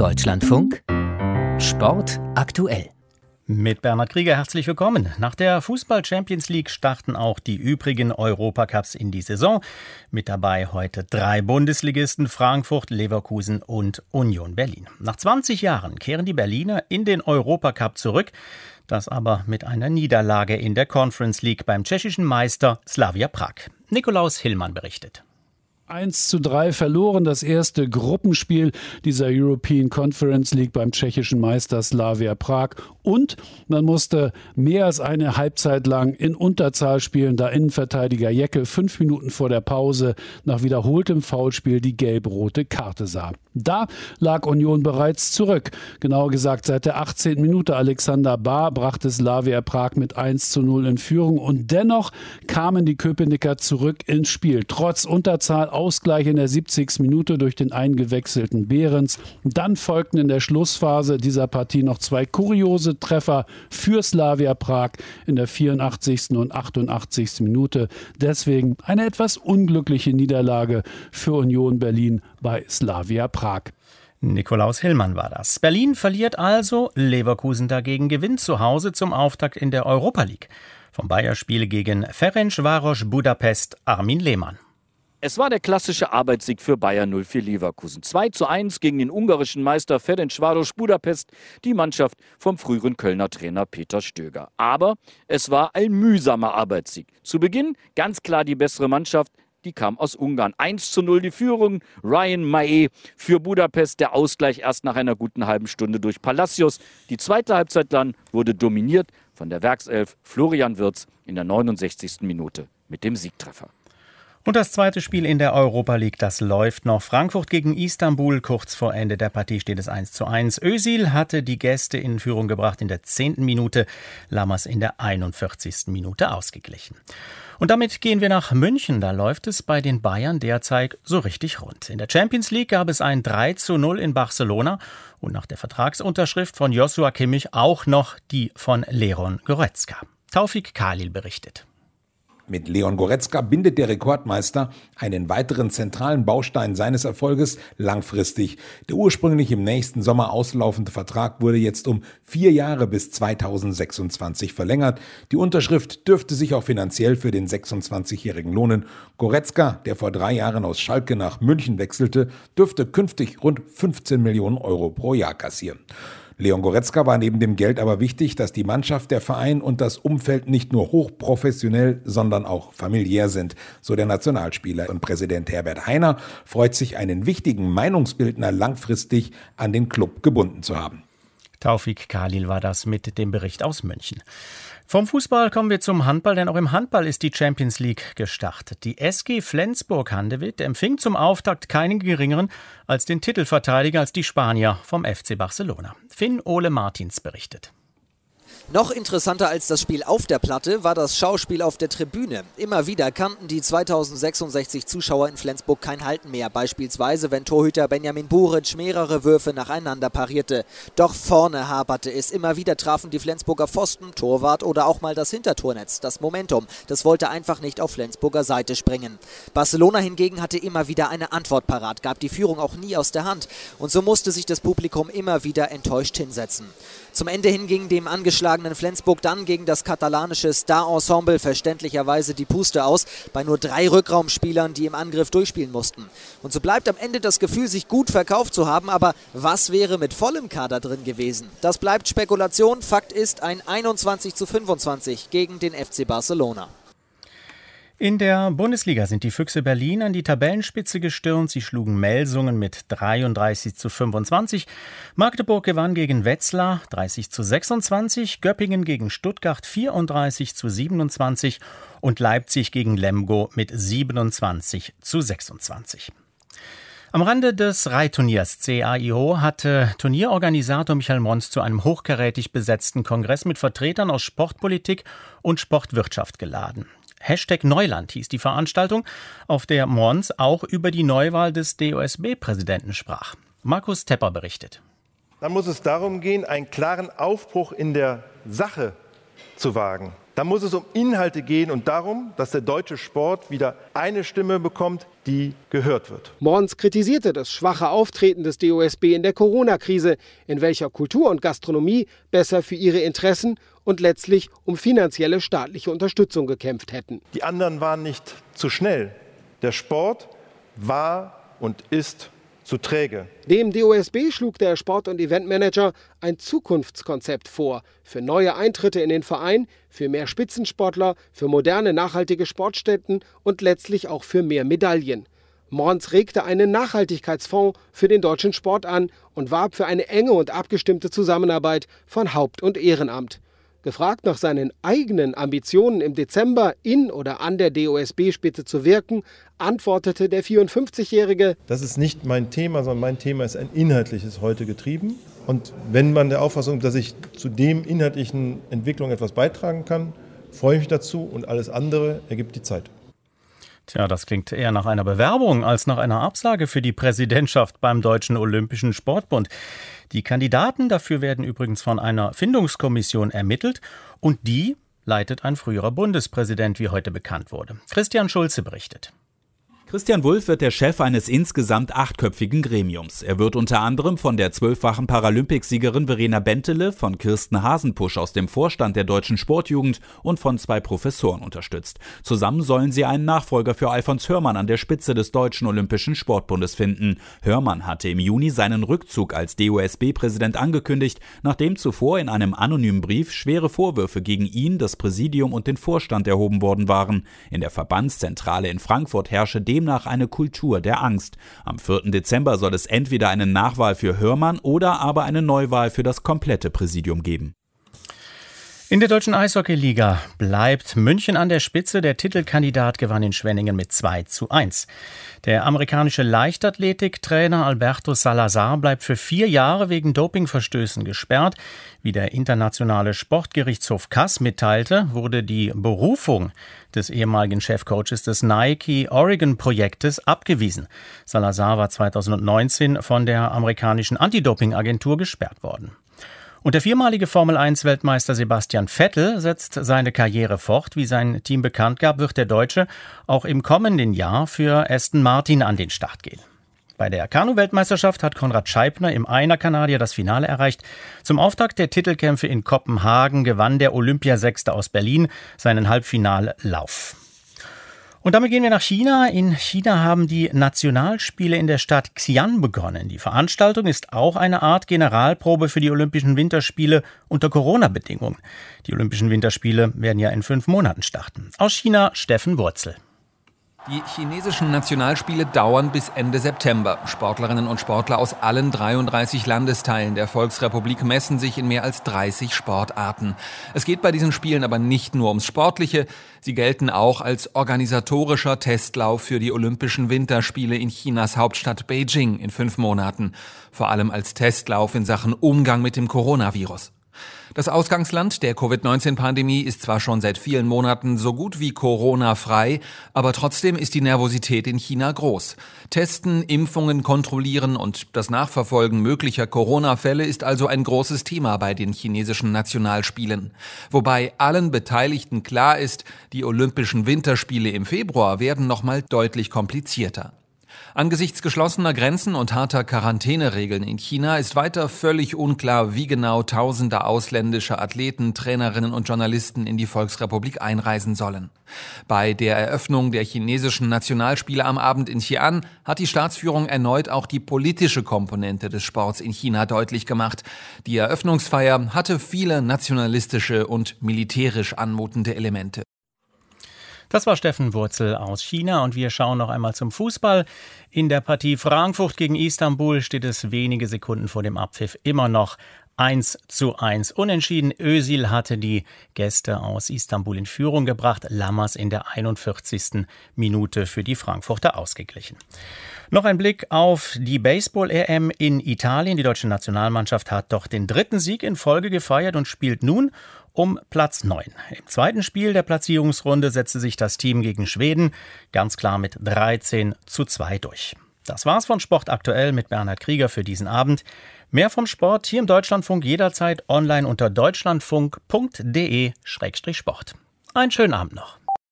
Deutschlandfunk Sport aktuell. Mit Bernhard Krieger herzlich willkommen. Nach der Fußball Champions League starten auch die übrigen Europacups in die Saison. Mit dabei heute drei Bundesligisten Frankfurt, Leverkusen und Union Berlin. Nach 20 Jahren kehren die Berliner in den Europacup zurück. Das aber mit einer Niederlage in der Conference League beim tschechischen Meister Slavia Prag. Nikolaus Hillmann berichtet. 1 zu 3 verloren, das erste Gruppenspiel dieser European Conference League beim tschechischen Meister Slavia Prag. Und man musste mehr als eine Halbzeit lang in Unterzahl spielen, da Innenverteidiger Jecke fünf Minuten vor der Pause nach wiederholtem Foulspiel die gelb-rote Karte sah. Da lag Union bereits zurück. Genauer gesagt, seit der 18. Minute Alexander Bahr brachte Slavia Prag mit 1 zu 0 in Führung und dennoch kamen die Köpenicker zurück ins Spiel. Trotz Unterzahl Ausgleich in der 70. Minute durch den eingewechselten Behrens. Dann folgten in der Schlussphase dieser Partie noch zwei kuriose Treffer für Slavia Prag in der 84. und 88. Minute. Deswegen eine etwas unglückliche Niederlage für Union Berlin bei Slavia Prag. Nikolaus Hillmann war das. Berlin verliert also, Leverkusen dagegen gewinnt zu Hause zum Auftakt in der Europa League. Vom Bayer-Spiel gegen Ferencvaros Budapest Armin Lehmann. Es war der klassische Arbeitssieg für Bayern 04 Leverkusen. 2 zu 1 gegen den ungarischen Meister Ferencvaros Budapest, die Mannschaft vom früheren Kölner Trainer Peter Stöger. Aber es war ein mühsamer Arbeitssieg. Zu Beginn ganz klar die bessere Mannschaft, die kam aus Ungarn. 1 zu 0 die Führung. Ryan Mae für Budapest. Der Ausgleich erst nach einer guten halben Stunde durch Palacios. Die zweite Halbzeit dann wurde dominiert von der Werkself Florian Wirz in der 69. Minute mit dem Siegtreffer. Und das zweite Spiel in der Europa League, das läuft noch. Frankfurt gegen Istanbul. Kurz vor Ende der Partie steht es 1 zu 1. Özil hatte die Gäste in Führung gebracht in der 10. Minute. Lammers in der 41. Minute ausgeglichen. Und damit gehen wir nach München. Da läuft es bei den Bayern derzeit so richtig rund. In der Champions League gab es ein 3 zu 0 in Barcelona und nach der Vertragsunterschrift von Joshua Kimmich auch noch die von Leron Goretzka. Taufik Kalil berichtet. Mit Leon Goretzka bindet der Rekordmeister einen weiteren zentralen Baustein seines Erfolges langfristig. Der ursprünglich im nächsten Sommer auslaufende Vertrag wurde jetzt um vier Jahre bis 2026 verlängert. Die Unterschrift dürfte sich auch finanziell für den 26-Jährigen lohnen. Goretzka, der vor drei Jahren aus Schalke nach München wechselte, dürfte künftig rund 15 Millionen Euro pro Jahr kassieren. Leon Goretzka war neben dem Geld aber wichtig, dass die Mannschaft, der Verein und das Umfeld nicht nur hochprofessionell, sondern auch familiär sind, so der Nationalspieler. Und Präsident Herbert Heiner freut sich, einen wichtigen Meinungsbildner langfristig an den Club gebunden zu haben. Taufik Kalil war das mit dem Bericht aus München. Vom Fußball kommen wir zum Handball, denn auch im Handball ist die Champions League gestartet. Die SG Flensburg-Handewitt empfing zum Auftakt keinen geringeren als den Titelverteidiger als die Spanier vom FC Barcelona. Finn Ole Martins berichtet. Noch interessanter als das Spiel auf der Platte war das Schauspiel auf der Tribüne. Immer wieder kannten die 2066 Zuschauer in Flensburg kein Halten mehr. Beispielsweise, wenn Torhüter Benjamin Buric mehrere Würfe nacheinander parierte. Doch vorne haperte es. Immer wieder trafen die Flensburger Pfosten, Torwart oder auch mal das Hintertornetz. Das Momentum, das wollte einfach nicht auf Flensburger Seite springen. Barcelona hingegen hatte immer wieder eine Antwort parat, gab die Führung auch nie aus der Hand. Und so musste sich das Publikum immer wieder enttäuscht hinsetzen. Zum Ende hin ging dem angeschlagenen Flensburg dann gegen das katalanische Star-Ensemble verständlicherweise die Puste aus, bei nur drei Rückraumspielern, die im Angriff durchspielen mussten. Und so bleibt am Ende das Gefühl, sich gut verkauft zu haben, aber was wäre mit vollem Kader drin gewesen? Das bleibt Spekulation. Fakt ist ein 21 zu 25 gegen den FC Barcelona. In der Bundesliga sind die Füchse Berlin an die Tabellenspitze gestürmt. Sie schlugen Melsungen mit 33 zu 25. Magdeburg gewann gegen Wetzlar 30 zu 26. Göppingen gegen Stuttgart 34 zu 27. Und Leipzig gegen Lemgo mit 27 zu 26. Am Rande des Reitturniers CAIO hatte Turnierorganisator Michael Mons zu einem hochkarätig besetzten Kongress mit Vertretern aus Sportpolitik und Sportwirtschaft geladen. Hashtag Neuland hieß die Veranstaltung, auf der Mons auch über die Neuwahl des DOSB-Präsidenten sprach. Markus Tepper berichtet. Dann muss es darum gehen, einen klaren Aufbruch in der Sache zu wagen. Da muss es um Inhalte gehen und darum, dass der deutsche Sport wieder eine Stimme bekommt, die gehört wird. Morns kritisierte das schwache Auftreten des DOSB in der Corona-Krise, in welcher Kultur und Gastronomie besser für ihre Interessen und letztlich um finanzielle staatliche Unterstützung gekämpft hätten. Die anderen waren nicht zu schnell. Der Sport war und ist zu träge. Dem DOSB schlug der Sport- und Eventmanager ein Zukunftskonzept vor für neue Eintritte in den Verein, für mehr Spitzensportler, für moderne, nachhaltige Sportstätten und letztlich auch für mehr Medaillen. Mons regte einen Nachhaltigkeitsfonds für den deutschen Sport an und warb für eine enge und abgestimmte Zusammenarbeit von Haupt- und Ehrenamt. Gefragt nach seinen eigenen Ambitionen im Dezember in oder an der DOSB-Spitze zu wirken, antwortete der 54-Jährige: Das ist nicht mein Thema, sondern mein Thema ist ein inhaltliches heute getrieben. Und wenn man der Auffassung ist, dass ich zu dem inhaltlichen Entwicklung etwas beitragen kann, freue ich mich dazu und alles andere ergibt die Zeit. Tja, das klingt eher nach einer Bewerbung als nach einer Absage für die Präsidentschaft beim Deutschen Olympischen Sportbund. Die Kandidaten dafür werden übrigens von einer Findungskommission ermittelt und die leitet ein früherer Bundespräsident, wie heute bekannt wurde. Christian Schulze berichtet. Christian Wulff wird der Chef eines insgesamt achtköpfigen Gremiums. Er wird unter anderem von der zwölffachen Paralympicsiegerin Verena Bentele, von Kirsten Hasenpusch aus dem Vorstand der deutschen Sportjugend und von zwei Professoren unterstützt. Zusammen sollen sie einen Nachfolger für Alfons Hörmann an der Spitze des Deutschen Olympischen Sportbundes finden. Hörmann hatte im Juni seinen Rückzug als DOSB-Präsident angekündigt, nachdem zuvor in einem anonymen Brief schwere Vorwürfe gegen ihn, das Präsidium und den Vorstand erhoben worden waren. In der Verbandszentrale in Frankfurt herrsche demnach eine Kultur der Angst. Am 4. Dezember soll es entweder eine Nachwahl für Hörmann oder aber eine Neuwahl für das komplette Präsidium geben. In der deutschen Eishockeyliga bleibt München an der Spitze. Der Titelkandidat gewann in Schwenningen mit 2 zu 1. Der amerikanische Leichtathletiktrainer Alberto Salazar bleibt für vier Jahre wegen Dopingverstößen gesperrt. Wie der internationale Sportgerichtshof Kass mitteilte, wurde die Berufung des ehemaligen Chefcoaches des Nike Oregon Projektes abgewiesen. Salazar war 2019 von der amerikanischen Anti-Doping-Agentur gesperrt worden. Und der viermalige Formel-1-Weltmeister Sebastian Vettel setzt seine Karriere fort. Wie sein Team bekannt gab, wird der Deutsche auch im kommenden Jahr für Aston Martin an den Start gehen. Bei der Kanu-Weltmeisterschaft hat Konrad Scheibner im Einer-Kanadier das Finale erreicht. Zum Auftakt der Titelkämpfe in Kopenhagen gewann der Olympiasechste aus Berlin seinen Halbfinallauf. Und damit gehen wir nach China. In China haben die Nationalspiele in der Stadt Xi'an begonnen. Die Veranstaltung ist auch eine Art Generalprobe für die Olympischen Winterspiele unter Corona-Bedingungen. Die Olympischen Winterspiele werden ja in fünf Monaten starten. Aus China Steffen Wurzel. Die chinesischen Nationalspiele dauern bis Ende September. Sportlerinnen und Sportler aus allen 33 Landesteilen der Volksrepublik messen sich in mehr als 30 Sportarten. Es geht bei diesen Spielen aber nicht nur ums Sportliche. Sie gelten auch als organisatorischer Testlauf für die Olympischen Winterspiele in Chinas Hauptstadt Beijing in fünf Monaten. Vor allem als Testlauf in Sachen Umgang mit dem Coronavirus. Das Ausgangsland der Covid-19-Pandemie ist zwar schon seit vielen Monaten so gut wie Corona-frei, aber trotzdem ist die Nervosität in China groß. Testen, Impfungen kontrollieren und das Nachverfolgen möglicher Corona-Fälle ist also ein großes Thema bei den chinesischen Nationalspielen. Wobei allen Beteiligten klar ist, die Olympischen Winterspiele im Februar werden nochmal deutlich komplizierter. Angesichts geschlossener Grenzen und harter Quarantäneregeln in China ist weiter völlig unklar, wie genau tausende ausländische Athleten, Trainerinnen und Journalisten in die Volksrepublik einreisen sollen. Bei der Eröffnung der chinesischen Nationalspiele am Abend in Xi'an hat die Staatsführung erneut auch die politische Komponente des Sports in China deutlich gemacht. Die Eröffnungsfeier hatte viele nationalistische und militärisch anmutende Elemente. Das war Steffen Wurzel aus China und wir schauen noch einmal zum Fußball. In der Partie Frankfurt gegen Istanbul steht es wenige Sekunden vor dem Abpfiff immer noch 1 zu 1 unentschieden. Özil hatte die Gäste aus Istanbul in Führung gebracht. Lammers in der 41. Minute für die Frankfurter ausgeglichen. Noch ein Blick auf die Baseball-EM in Italien. Die deutsche Nationalmannschaft hat doch den dritten Sieg in Folge gefeiert und spielt nun um Platz 9. Im zweiten Spiel der Platzierungsrunde setzte sich das Team gegen Schweden ganz klar mit 13 zu 2 durch. Das war's von Sport aktuell mit Bernhard Krieger für diesen Abend. Mehr vom Sport hier im Deutschlandfunk jederzeit online unter deutschlandfunk.de-sport. Einen schönen Abend noch.